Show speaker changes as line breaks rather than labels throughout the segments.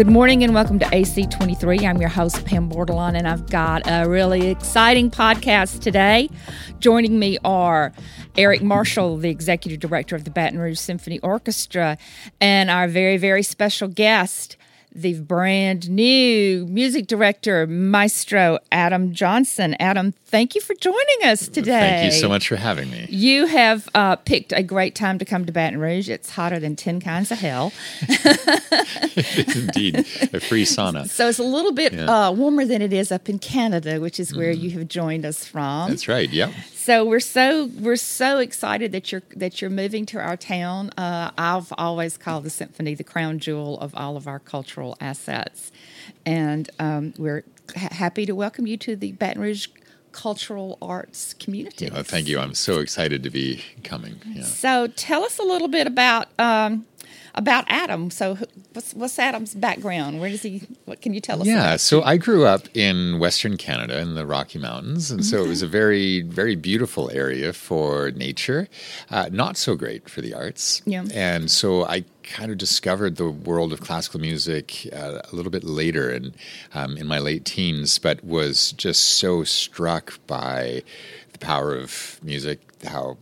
Good morning and welcome to AC23. I'm your host, Pam Bordelon, and I've got a really exciting podcast today. Joining me are Eric Marshall, the executive director of the Baton Rouge Symphony Orchestra, and our very, very special guest, the brand new music director, Maestro Adam Johnson. Adam, thank you for joining us today.
Thank you so much for having me.
You have uh, picked a great time to come to Baton Rouge. It's hotter than 10 kinds of hell.
It's indeed, a free sauna.
So it's a little bit yeah. uh, warmer than it is up in Canada, which is where mm. you have joined us from.
That's right. Yep.
So we're so we're so excited that you're that you're moving to our town. Uh, I've always called the symphony the crown jewel of all of our cultural assets, and um, we're ha- happy to welcome you to the Baton Rouge cultural arts community.
Yeah, thank you. I'm so excited to be coming. Yeah.
So tell us a little bit about um, about Adam. So, what's, what's Adam's background? Where does he? What can you tell us?
Yeah, so I grew up in Western Canada in the Rocky Mountains, and so it was a very, very beautiful area for nature. Uh, not so great for the arts.
Yeah,
and so I kind of discovered the world of classical music uh, a little bit later in um, in my late teens, but was just so struck by the power of music, how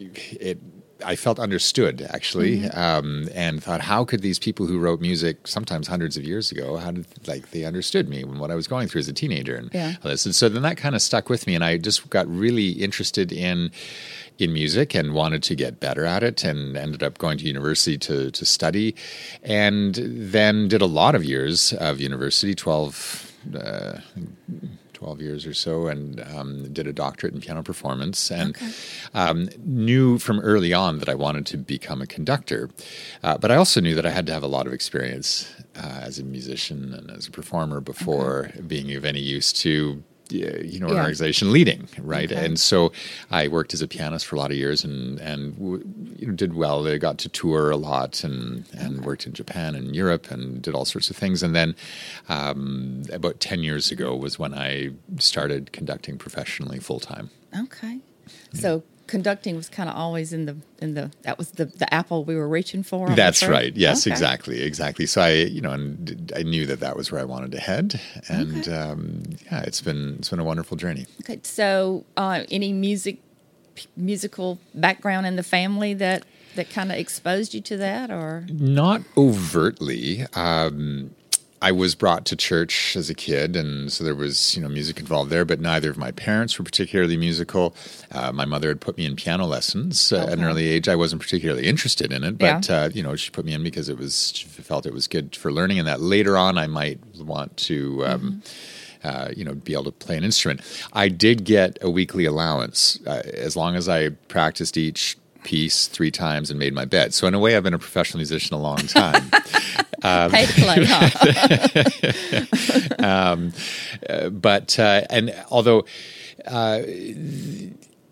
it I felt understood actually, mm-hmm. um, and thought, how could these people who wrote music sometimes hundreds of years ago, how did like they understood me and what I was going through as a teenager and
yeah.
all this, and so then that kind of stuck with me, and I just got really interested in in music and wanted to get better at it, and ended up going to university to to study, and then did a lot of years of university, twelve. Uh, 12 years or so and um, did a doctorate in piano performance and okay. um, knew from early on that I wanted to become a conductor. Uh, but I also knew that I had to have a lot of experience uh, as a musician and as a performer before okay. being of any use to you know, an yeah. organization leading, right? Okay. And so I worked as a pianist for a lot of years and and you know, did well. I got to tour a lot and and worked in Japan and Europe and did all sorts of things. And then um, about ten years ago was when I started conducting professionally full time.
Okay, yeah. so conducting was kind of always in the in the that was the the apple we were reaching for.
That's right. Yes, okay. exactly, exactly. So I you know and I knew that that was where I wanted to head, and okay. um, yeah, it's been it's been a wonderful journey.
Okay, so uh, any music musical background in the family that that kind of exposed you to that, or
not overtly. Um, I was brought to church as a kid, and so there was you know music involved there. But neither of my parents were particularly musical. Uh, my mother had put me in piano lessons uh, okay. at an early age. I wasn't particularly interested in it, but yeah. uh, you know she put me in because it was she felt it was good for learning, and that later on I might want to. Um, mm-hmm. Uh, you know, be able to play an instrument. I did get a weekly allowance uh, as long as I practiced each piece three times and made my bed. So in a way, I've been a professional musician a long time.
Um, play,
huh? um, uh, but uh, and although uh,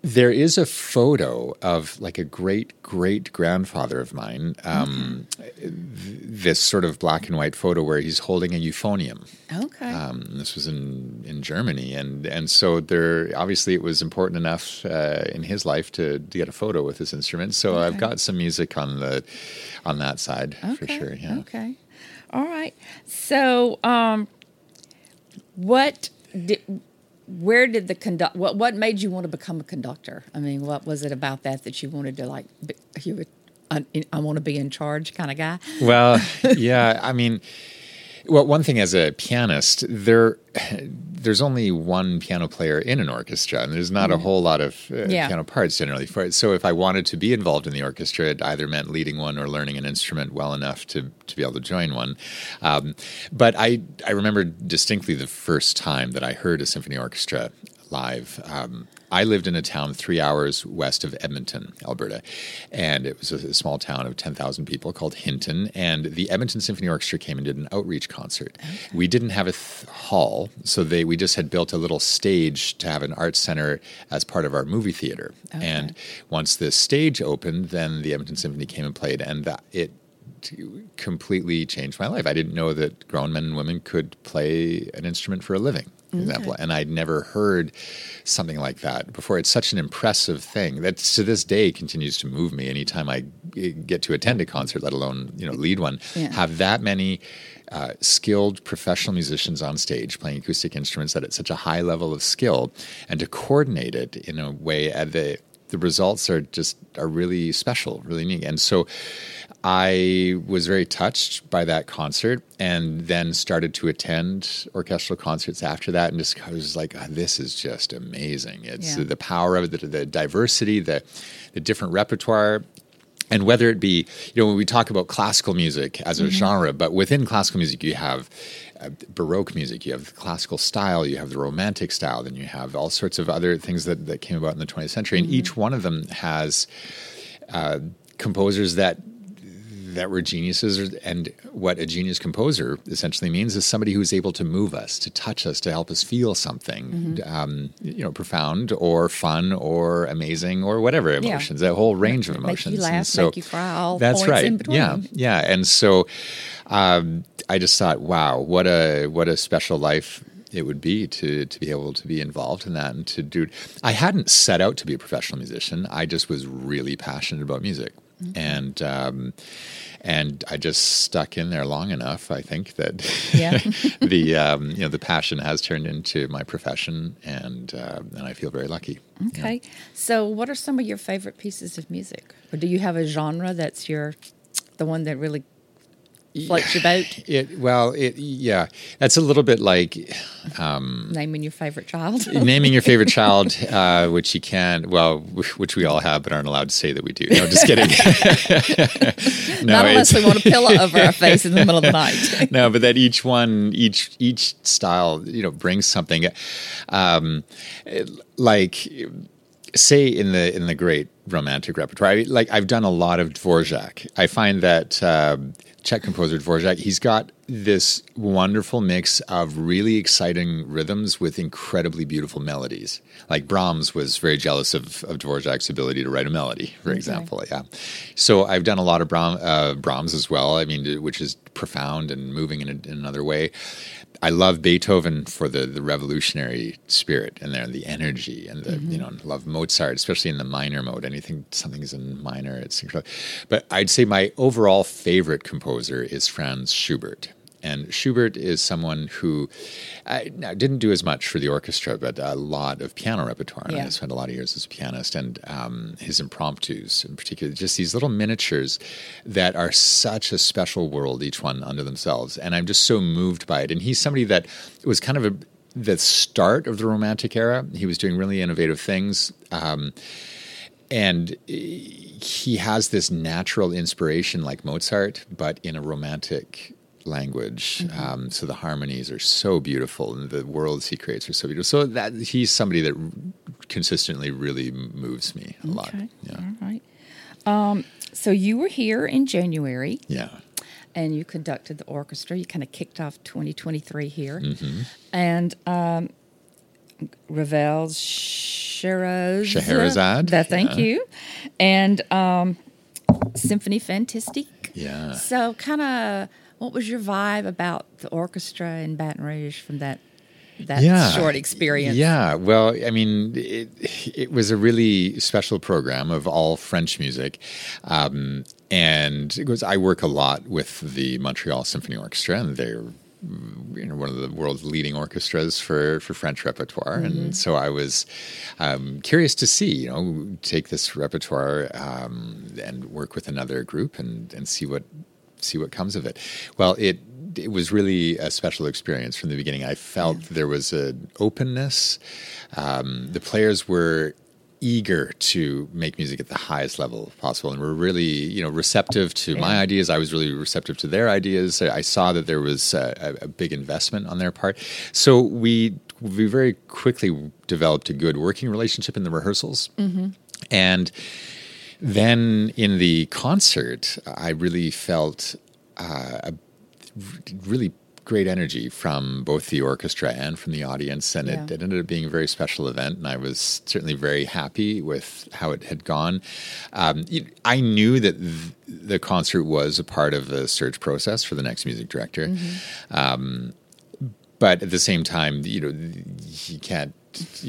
there is a photo of like a great great grandfather of mine. Um, This sort of black and white photo where he's holding a euphonium.
Okay.
Um, this was in in Germany, and and so there obviously it was important enough uh, in his life to, to, get a photo with this instrument. So okay. I've got some music on the on that side
okay.
for sure. Yeah.
Okay. All right. So, um, what did where did the conduct what what made you want to become a conductor? I mean what was it about that that you wanted to like be, you would uh, I, I want to be in charge kind of guy?
Well yeah i mean well one thing as a pianist there there's only one piano player in an orchestra, and there's not mm. a whole lot of uh, yeah. piano parts generally for it. So if I wanted to be involved in the orchestra, it either meant leading one or learning an instrument well enough to to be able to join one. Um, but I I remember distinctly the first time that I heard a symphony orchestra live. Um, I lived in a town three hours west of Edmonton, Alberta, and it was a, a small town of 10,000 people called Hinton. And the Edmonton Symphony Orchestra came and did an outreach concert. Okay. We didn't have a th- hall, so they we just had built a little stage to have an art center as part of our movie theater. Okay. And once the stage opened, then the Edmonton Symphony came and played, and that, it completely changed my life. I didn't know that grown men and women could play an instrument for a living. For example, and I'd never heard something like that before. It's such an impressive thing that to this day continues to move me. Anytime I get to attend a concert, let alone you know lead one,
Yeah.
have that many. Uh, skilled professional musicians on stage playing acoustic instruments at such a high level of skill, and to coordinate it in a way at the the results are just are really special, really neat. And so I was very touched by that concert and then started to attend orchestral concerts after that and just I was like, "Ah, this is just amazing. It's
Yeah.
the power of it, the, the diversity, the, the different repertoire. And whether it be, you know, when we talk about classical music as a genre, but within classical music, you have uh, Baroque music, you have the classical style, you have the Romantic style, then you have all sorts of other things that, that came about in the 20th century. And each one of them has uh, composers that that were geniuses and what a genius composer essentially means is somebody who's able to move us to touch us to help us feel something um, you know profound or fun or amazing or whatever emotions a whole range of
Make you
emotions.
Laugh,
so
make you cry, all
that's right.
in between.
yeah. Yeah. And so um, i just thought wow what a what a special life it would be to to be able to be involved in that and to do I hadn't set out to be a professional musician I just was really passionate about music
Mm-hmm.
and um, and I just stuck in there long enough I think that
Yeah.
the um, you know the passion has turned into my profession and uh, and I feel very lucky
Okay. So, what are some of your favorite pieces of music? Or do you have a genre that's your the one that really floats your boat?
it well it yeah that's a little bit like
Naming your favorite child.
naming your favorite child, uh, which you can, well, which we all have, but aren't allowed to say that we do. No, just kidding. no,
Not unless we want a pillow over our face in the middle of the night.
no, but that each one, each each style, you know, brings something. Um, like, say in the in the great romantic repertoire, I, like I've done a lot of Dvorak. I find that uh, Czech composer Dvorak, he's got this wonderful mix of really exciting rhythms with incredibly beautiful melodies. Like Brahms was very jealous of, of Dvorak's ability to write a melody, for example. Yeah. So I've done a lot of Brahm, uh, Brahms as well. I mean, which is profound and moving in, a, in another way. I love Beethoven for the, the revolutionary spirit and there the energy and the mm-hmm. you know love Mozart especially in the minor mode. Anything something's in minor it's incredible. But I'd say my overall favorite composer is Franz Schubert and Schubert is someone who I, now, didn't do as much for the orchestra, but a lot of piano repertoire. And
Yeah.
I spent a lot of years as a pianist, and um, his impromptus, in particular, just these little miniatures that are such a special world, each one unto themselves. And I'm just so moved by it. And he's somebody that was kind of a the start of the Romantic era. He was doing really innovative things. Um, and he has this natural inspiration like Mozart, but in a romantic language. Um, so the harmonies are so beautiful, and the worlds he creates are so beautiful. So that he's somebody that consistently really moves me a lot. Yeah,
All right. Um, so you were here in January
yeah,
and you conducted the orchestra. You kind of kicked off 2023 here.
Mm-hmm.
And um, Ravel's Scheherazade.
Scheherazade,
That, thank
yeah.
you. And um, Symphony Fantastique.
yeah.
So, kind of, what was your vibe about the orchestra in Baton Rouge from that that
Yeah.
short experience?
Yeah, well, I mean, it, it was a really special program of all French music. Um, and it was, I work a lot with the Montreal Symphony Orchestra, and they're you know, one of the world's leading orchestras for, for French repertoire. And so I was um, curious to see, you know, take this repertoire um, and work with another group and, and see what see what comes of it. Well, it it was really a special experience from the beginning. I felt there was an openness. Um, the players were eager to make music at the highest level possible and were really you know receptive to my ideas. I was really receptive to their ideas. I saw that there was a, a big investment on their part. So we we very quickly developed a good working relationship in the rehearsals. And then in the concert, I really felt uh, a really great energy from both the orchestra and from the audience, and it,
Yeah.
it ended up being a very special event. And I was certainly very happy with how it had gone. Um, you- I knew that th- the concert was a part of the search process for the next music director but at the same time, you know, you can't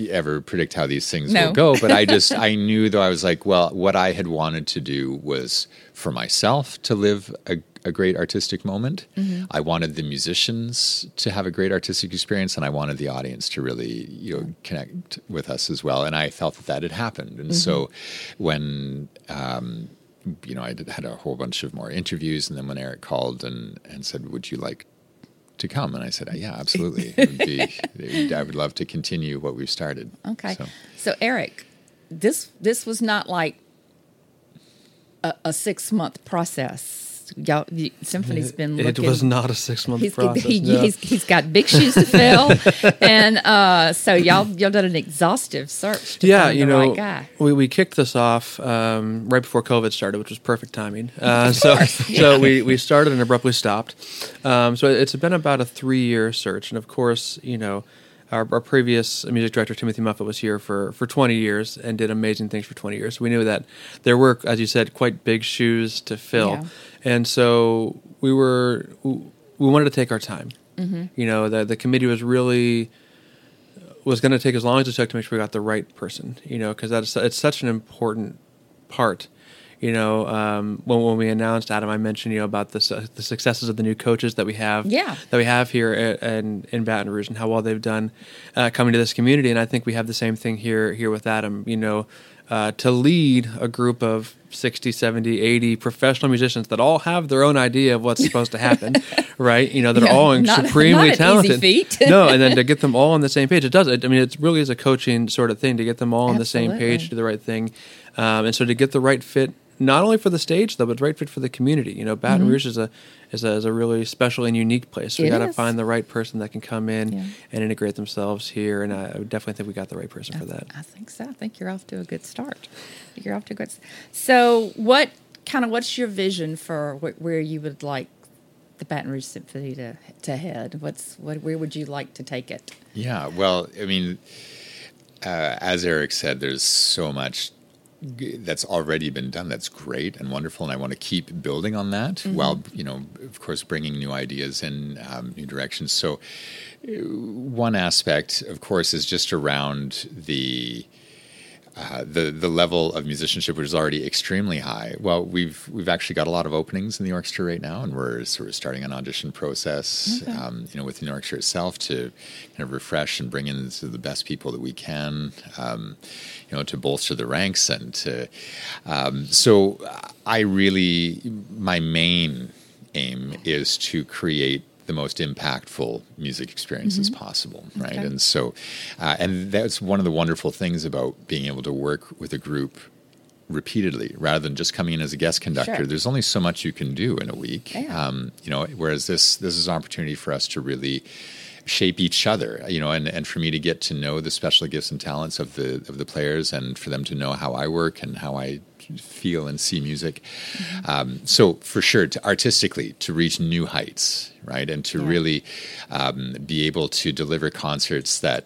ever predict how these things
No.
will go. But I just, I knew though, I was like, well, what I had wanted to do was for myself to live a, a great artistic moment. I wanted the musicians to have a great artistic experience, and I wanted the audience to really, you know, connect with us as well. And I felt that that had happened. And so when, um, you know, I had a whole bunch of more interviews, and then when Eric called and, and said, "Would you like to come?" and I said, "Yeah, absolutely. It would be, it I would love to continue what we've started."
Okay.
So-
So, Eric, this this was not like a, a six month process. Y'all, the symphony's been
It was not a six month process.
he,
no.
he's, he's got big shoes to fill, and uh, so y'all y'all done an exhaustive search to
yeah,
find
you
the
know,
right guy.
we we kicked this off um, right before COVID started, which was perfect timing. Uh, so so we we started and abruptly stopped. Um, so it's been about a three year search, and of course, you know. Our, our previous music director Timothy Muffitt was here for, for 20 years and did amazing things for 20 years. We knew that there were, as you said, quite big shoes to fill,
Yeah.
and so we were we wanted to take our time.
Mm-hmm.
You know, the the committee was really was going to take as long as it took to make sure we got the right person. You know, because that's it's such an important part. You know, um, when when we announced Adam, I mentioned you know about the su- the successes of the new coaches that we have.
Yeah.
that we have here at, in in Baton Rouge and how well they've done uh, coming to this community. And I think we have the same thing here here with Adam. You know, uh, to lead a group of 60, 70, 80 professional musicians that all have their own idea of what's supposed to happen, right? You know, they're
Yeah,
all
not-
supremely
not
talented. no, and then to get them all on the same page, it does. It, I mean, it really is a coaching sort of thing to get them all on the same page, to do the right thing, um, and so to get the right fit, not only for the stage though, but the right fit for the community. You know, Baton Rouge is a is a, is a really special and unique place. We
Mm-hmm.
Got to find the right person that can come in
Yeah.
and integrate themselves here, and I, I definitely think we got the right person for that.
I think so. I think you're off to a good start. You're off to a good. s- So, what kind of what's your vision for wh- where you would like the Baton Rouge Symphony to to head? What's what? Where would you like to take it?
Yeah, well, I mean, uh, as Eric said, there's so much g- that's already been done that's great and wonderful, and I want to keep building on that while, you know, of course, bringing new ideas and um, new directions. So, uh, one aspect, of course, is just around the. Uh, the the level of musicianship which is already extremely high. Well, we've we've actually got a lot of openings in the orchestra right now, and we're sort of starting an audition process, um, you know, within the orchestra itself to kind of refresh and bring in the the best people that we can, um, you know, to bolster the ranks and to. Um, so, I really my main aim is to create the most impactful music experiences possible, right?
Okay.
And so, uh, and that's one of the wonderful things about being able to work with a group repeatedly rather than just coming in as a guest conductor.
Sure.
There's only so much you can do in a week,
Yeah.
um, you know. Whereas this this is an opportunity for us to really shape each other, you know, and, and for me to get to know the special gifts and talents of the of the players, and for them to know how I work and how I feel and see music. Um, so for sure, to artistically to reach new heights, right, and to
Yeah.
really um, be able to deliver concerts that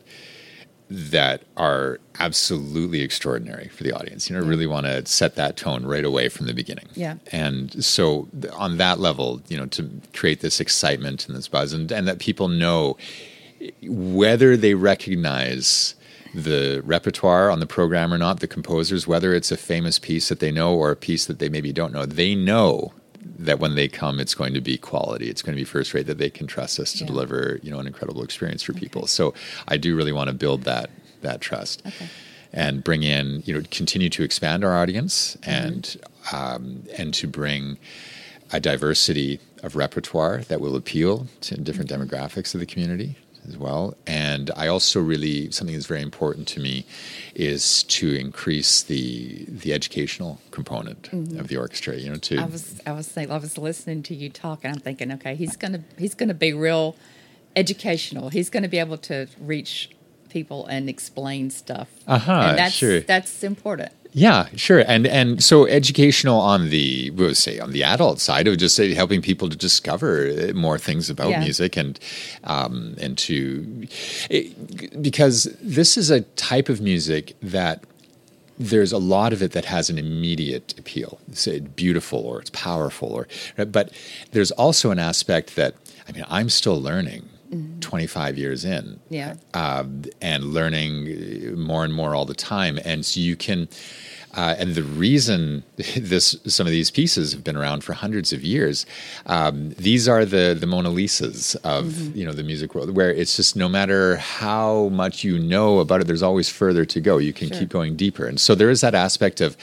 that are absolutely extraordinary for the audience. You know, really want to set that tone right away from the beginning.
Yeah.
And so on that level, you know, to create this excitement and this buzz and, and that people know whether they recognize the repertoire on the program or not, the composers, whether it's a famous piece that they know or a piece that they maybe don't know, they know that when they come, it's going to be quality. It's going to be first rate. That they can trust us to
Yeah.
deliver, you know, an incredible experience for people. So I do really want to build that that trust
Okay.
and bring in, you know, continue to expand our audience and um, and to bring a diversity of repertoire that will appeal to different demographics of the community as well. And I also really something that's very important to me is to increase the the educational component mm-hmm. of the orchestra. You know, to
I was I was saying I was listening to you talk and I'm thinking, okay, he's gonna he's gonna be real educational. He's gonna be able to reach people and explain stuff.
Uh-huh,
and that's
sure.
that's important.
Yeah, sure, and and so educational on the we would say on the adult side of just say helping people to discover uh, more things about
Yeah.
music and um, and to it, because this is a type of music that there's a lot of it that has an immediate appeal. It's uh, beautiful or it's powerful or but there's also an aspect that I mean I'm still learning 25 years in
Yeah.
uh, and learning more and more all the time. And so you can, uh, and the reason this some of these pieces have been around for hundreds of years, um, these are the the Mona Lisas of you know the music world, where it's just no matter how much you know about it, there's always further to go. You can
Sure.
keep going deeper, and so there is that aspect of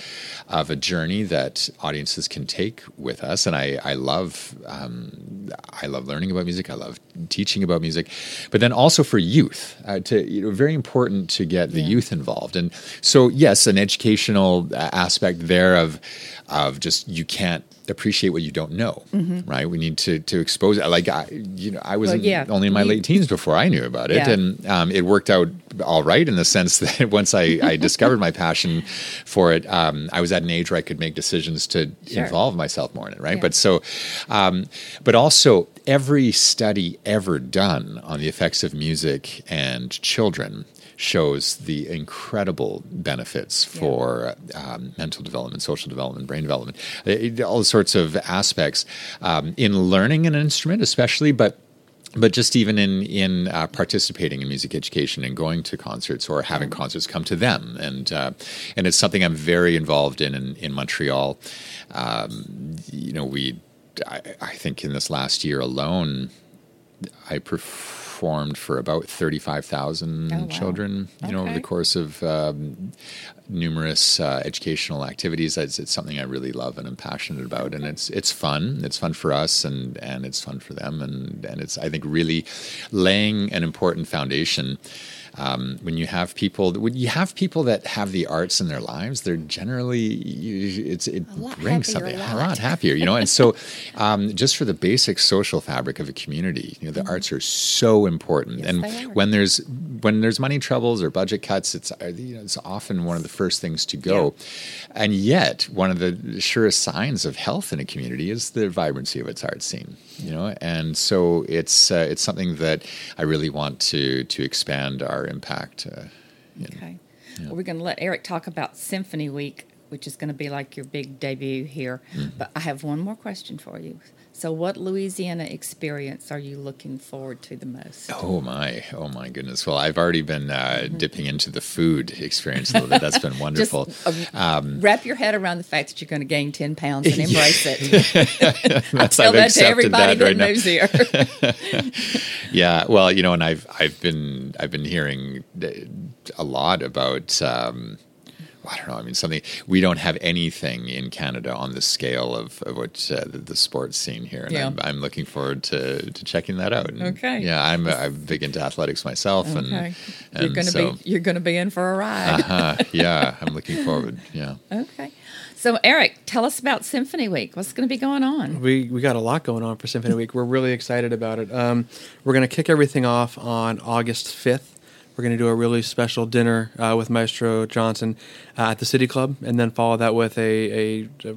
of a journey that audiences can take with us, and I I love. Um, I love learning about music. I love teaching about music, but then also for youth, uh, to you know, very important to get the
Yeah.
youth involved. And so, yes, an educational aspect there of of just you can't appreciate what you don't know, right? We need to to expose it. Like I, you know, I was
Mm-hmm. Well,
in-
yeah.
only in my late teens before I knew about it,
Yeah.
and um, it worked out all right in the sense that once I, I discovered my passion for it, um, I was at an age where I could make decisions to
Sure.
involve myself more in it, right?
Yeah.
But so, um, but also every study ever done on the effects of music and children shows the incredible benefits for um, mental development, social development, brain development, all sorts of aspects um, in learning an instrument, especially, but but just even in in uh, participating in music education and going to concerts or having concerts come to them and uh, and it's something I'm very involved in in, in Montreal. Um, you know, we I, I think in this last year alone, I performed for about thirty five thousand
Oh, wow.
children. You know, over the course of um, numerous uh, educational activities. It's, it's something I really love and I'm passionate about, and it's it's fun. It's fun for us, and and it's fun for them, and and it's I think really laying an important foundation. Um, when you have people, when you have people that have the arts in their lives, they're generally you, it's it brings something
a lot.
lot happier, you know. And so, um, just for the basic social fabric of a community, you know, the arts are so important.
Mm-hmm. Yes,
and when there's when there's money troubles or budget cuts, it's uh, you know, it's often one of the first things to go. And yet, one of the surest signs of health in a community is the vibrancy of its art scene. You know, and so it's uh, it's something that I really want to to expand our impact. Uh.
Okay. Well, we're going to let Eric talk about Symphony Week, which is going to be like your big debut here.
Mm-hmm.
But I have one more question for you. So, what Louisiana experience are you looking forward to the most?
Oh my! Oh my goodness! Well, I've already been uh, dipping into the food experience a little bit. That's been
Just
wonderful.
uh,
Um,
wrap your head around the fact that you're going to gain 10 pounds and embrace it.
That's-
Tell
I've
that to everybody
that right
moves here.
Yeah, well, you know, and I've I've been I've been hearing a lot about. Um, I don't know. I mean, something we don't have anything in Canada on the scale of, of what uh, the, the sports scene here, and
Yeah.
I'm, I'm looking forward to, to checking that out. And,
Okay.
Yeah, I'm I'm big into athletics myself, and,
okay.
and
You're going to
so,
be you're going to be in for a ride.
uh-huh, yeah, I'm looking forward. Yeah.
Okay. So, Eric, tell us about Symphony Week. What's going to be going on?
We we got a lot going on for Symphony Week. We're really excited about it. Um, we're going to kick everything off on August fifth. We're going to do a really special dinner uh, with Maestro Johnson uh, at the City Club, and then follow that with a, a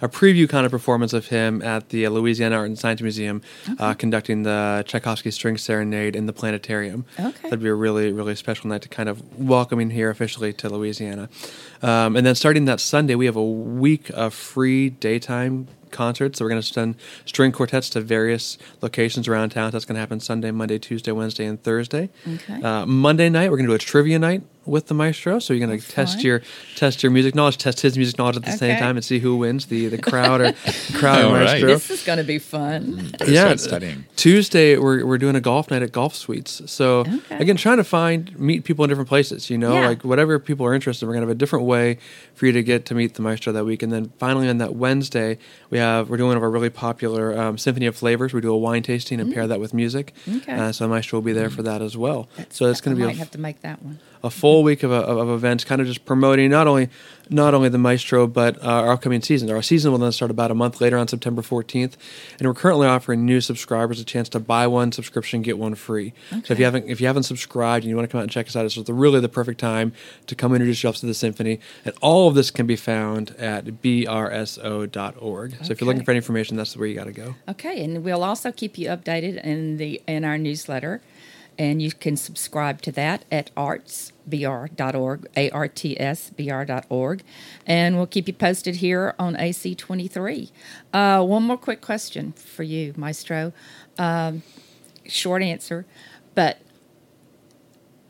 a preview kind of performance of him at the Louisiana Art and Science Museum, uh, conducting the Tchaikovsky String Serenade in the planetarium.
Okay.
That'd be a really, really special night to kind of welcome him here officially to Louisiana. Um, and then starting that Sunday, we have a week of free daytime concerts. So we're going to send string quartets to various locations around town. That's going to happen Sunday, Monday, Tuesday, Wednesday, and Thursday.
Okay.
Uh, Monday night, we're going to do a trivia night with the maestro. So you're going to test
fun.
your test your music knowledge, test his music knowledge at the same time, and see who wins the the crowd or crowd or
All right.
maestro.
This is going to be fun.
Better
Yeah,
studying.
Tuesday we're we're doing a golf night at Golf Suites. So
Okay.
again, trying to find meet people in different places. You know,
Yeah.
like whatever people are interested. We're gonna have a different way for you to get to meet the maestro that week. And then finally on that Wednesday, we have we're doing one of our really popular um, Symphony of Flavors. We do a wine tasting and pair that with music.
Mm. Okay.
Uh, so maestro will be there for that as well. so it's going to be I
might
a,
have to make that one.
a full week of, of, of events, kind of just promoting not only not only the maestro but uh, our upcoming season. Our season will then start about a month later on September 14th, and we're currently offering new subscribers a chance to buy one subscription get one free. So if you haven't if you haven't subscribed and you want to come out and check us out, it's really the perfect time to come introduce yourself to the symphony. And all of this can be found at brso.org. So if you're looking for any information, that's where you got to go.
Okay, and we'll also keep you updated in the in our newsletter, and you can subscribe to that at artsbr.org, a r t s b r.org, and we'll keep you posted here on AC23. Uh, one more quick question for you, Maestro. Um, short answer, but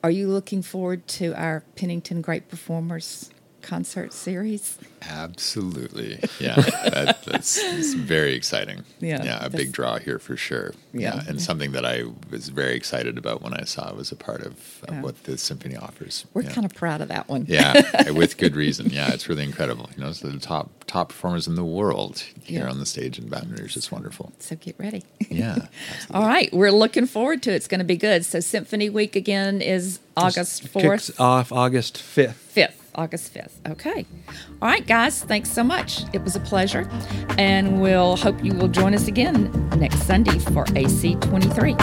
are you looking forward to our Pennington Great Performers concert series?
Absolutely. Yeah. that, that's, that's very exciting.
Yeah,
Yeah. A big draw here for sure.
Yeah.
And something that I was very excited about when I saw it was a part of, of
Yeah.
what the symphony offers.
We're
yeah.
kind of proud of that one.
yeah, with good reason. Yeah, it's really incredible. You know, it's the top top performers in the world here
Yeah.
on the stage in Baton Rouge. It's wonderful.
So get ready.
Yeah.
All right, we're looking forward to it. It's going to be good. So Symphony Week again is August
Kicks
4th,
off August 5th.
5th. August 5th. Okay. All right, guys, thanks so much. It was a pleasure. And we'll hope you will join us again next Sunday for AC 23.